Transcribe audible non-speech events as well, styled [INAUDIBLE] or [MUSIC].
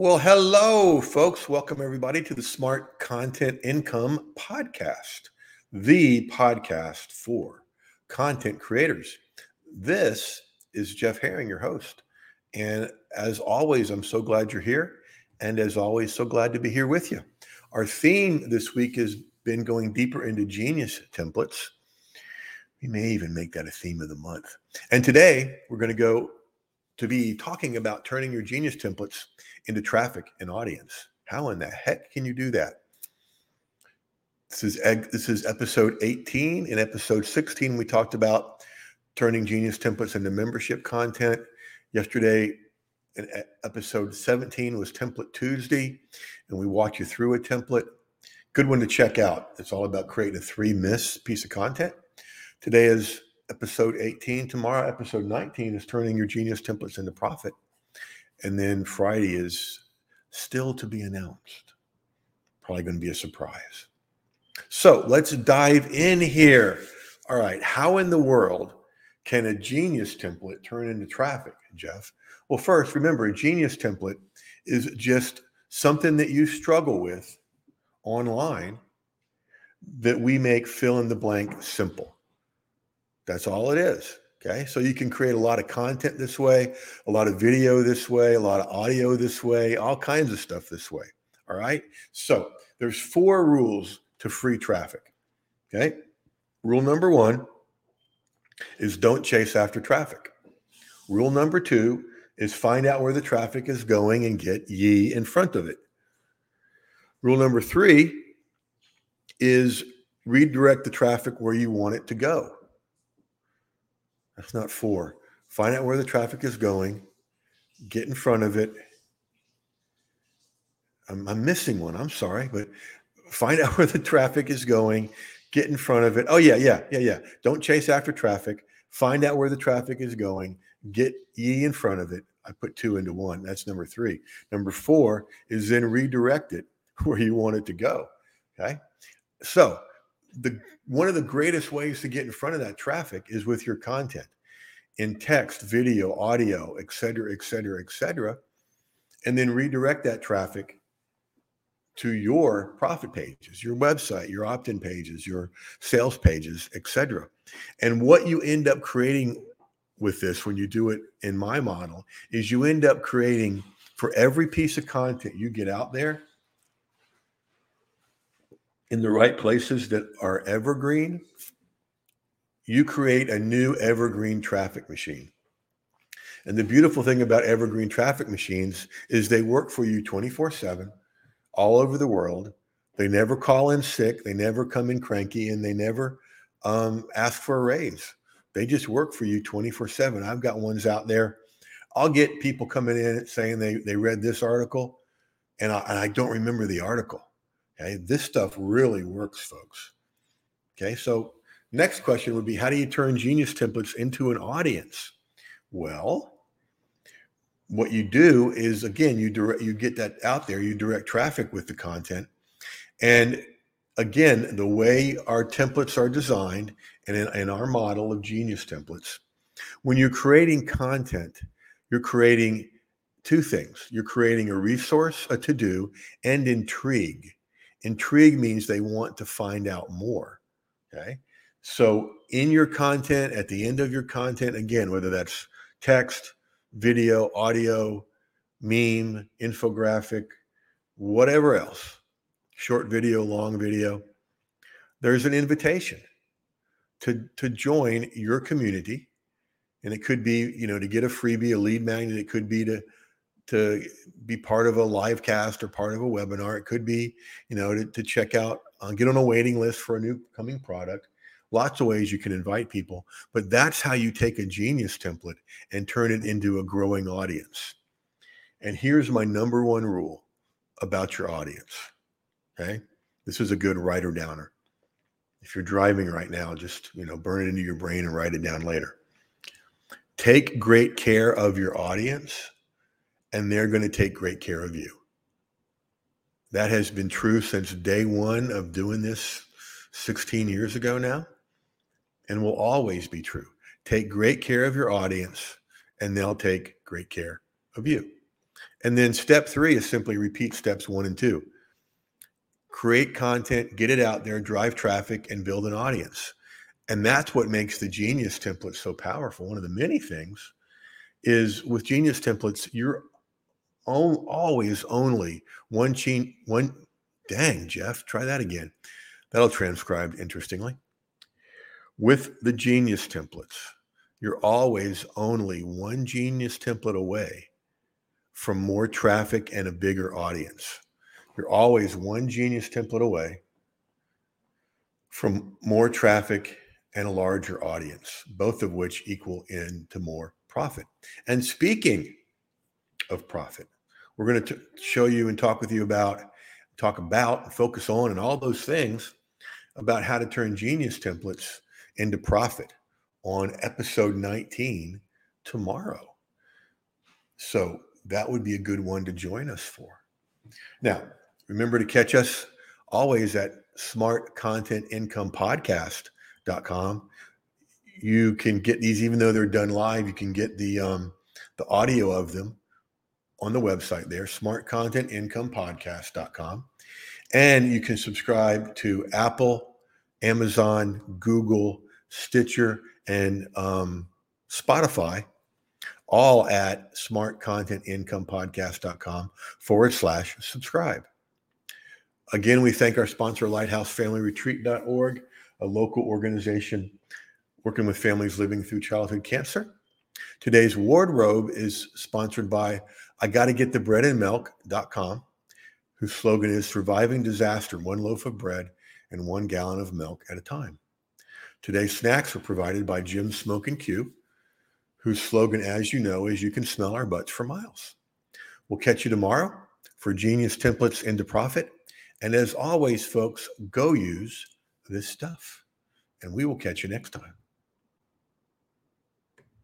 Well, hello, folks. Welcome, everybody, to the Smart Content Income Podcast, the podcast for content creators. This is Jeff Herring, your host. And as always, I'm so glad you're here. And as always, so glad to be here with you. Our theme this week has been going deeper into genius templates. We may even make that a theme of the month. And today, we're going to go to be talking about turning your genius templates into traffic and audience. How in the heck can you do that? This is this is episode 18. In episode 16, we talked about turning genius templates into membership content. Yesterday, in episode 17 was Template Tuesday, and we walked you through a template. Good one to check out. It's all about creating a three miss piece of content. Today is episode 18. Tomorrow, episode 19 is turning your genius templates into profit. And then Friday is still to be announced. Probably going to be a surprise. So let's dive in here. All right. How in the world can a genius template turn into traffic, Jeff? Well, first, remember a genius template is just something that you struggle with online that we make fill in the blank simple. That's all it is. Okay. So you can create a lot of content this way, a lot of video this way, a lot of audio this way, all kinds of stuff this way. All right. So there's four rules to free traffic. Okay. Rule number one is don't chase after traffic. Rule number two is find out where the traffic is going and get ye in front of it. Rule number three is redirect the traffic where you want it to go. That's not four. Find out where the traffic is going, get in front of it. I'm, I'm missing one. I'm sorry, but find [LAUGHS] out where the traffic is going, get in front of it. Oh, yeah, yeah, yeah, yeah. Don't chase after traffic. Find out where the traffic is going, get ye in front of it. I put two into one. That's number three. Number four is then redirect it [LAUGHS] where you want it to go. Okay. So the one of the greatest ways to get in front of that traffic is with your content in text, video, audio, et cetera, et cetera, et cetera, and then redirect that traffic to your profit pages, your website, your opt-in pages, your sales pages, et cetera. And what you end up creating with this when you do it in my model is you end up creating for every piece of content you get out there in the right places that are evergreen, you create a new evergreen traffic machine. And the beautiful thing about evergreen traffic machines is they work for you 24 7 all over the world. They never call in sick, they never come in cranky, and they never um, ask for a raise. They just work for you 24 7. I've got ones out there. I'll get people coming in saying they, they read this article, and I, and I don't remember the article. Okay, this stuff really works, folks. Okay, so next question would be how do you turn genius templates into an audience? Well, what you do is again you direct you get that out there, you direct traffic with the content. And again, the way our templates are designed and in, in our model of genius templates, when you're creating content, you're creating two things. You're creating a resource, a to do, and intrigue. Intrigue means they want to find out more. Okay. So, in your content, at the end of your content, again, whether that's text, video, audio, meme, infographic, whatever else, short video, long video, there's an invitation to, to join your community. And it could be, you know, to get a freebie, a lead magnet. It could be to to be part of a live cast or part of a webinar. It could be, you know, to, to check out, uh, get on a waiting list for a new coming product. Lots of ways you can invite people, but that's how you take a genius template and turn it into a growing audience. And here's my number one rule about your audience. Okay. This is a good writer downer. If you're driving right now, just, you know, burn it into your brain and write it down later. Take great care of your audience and they're going to take great care of you. That has been true since day one of doing this 16 years ago now, and will always be true. Take great care of your audience, and they'll take great care of you. And then step three is simply repeat steps one and two. Create content, get it out there, drive traffic, and build an audience. And that's what makes the Genius template so powerful. One of the many things is with Genius templates, you're always only one chain, one. Dang, Jeff, try that again. That'll transcribe interestingly. With the Genius templates, you're always only one Genius template away from more traffic and a bigger audience. You're always one Genius template away from more traffic and a larger audience, both of which equal into more profit. And speaking of profit, we're going to show you and talk with you about, talk about, and focus on, and all those things about how to turn genius templates into profit on episode 19 tomorrow. So that would be a good one to join us for. Now, remember to catch us always at smartcontentincomepodcast.com. You can get these, even though they're done live, you can get the um, the audio of them on the website there, smartcontentincomepodcast.com. And you can subscribe to Apple, Amazon, Google, Stitcher, and um, Spotify, all at smartcontentincomepodcast.com forward slash subscribe. Again, we thank our sponsor, lighthousefamilyretreat.org, a local organization working with families living through childhood cancer. Today's wardrobe is sponsored by I got to get the bread and milk.com, whose slogan is surviving disaster, one loaf of bread and one gallon of milk at a time. Today's snacks are provided by Jim Smoke and Q, whose slogan, as you know, is you can smell our butts for miles. We'll catch you tomorrow for Genius Templates into Profit. And as always, folks, go use this stuff. And we will catch you next time.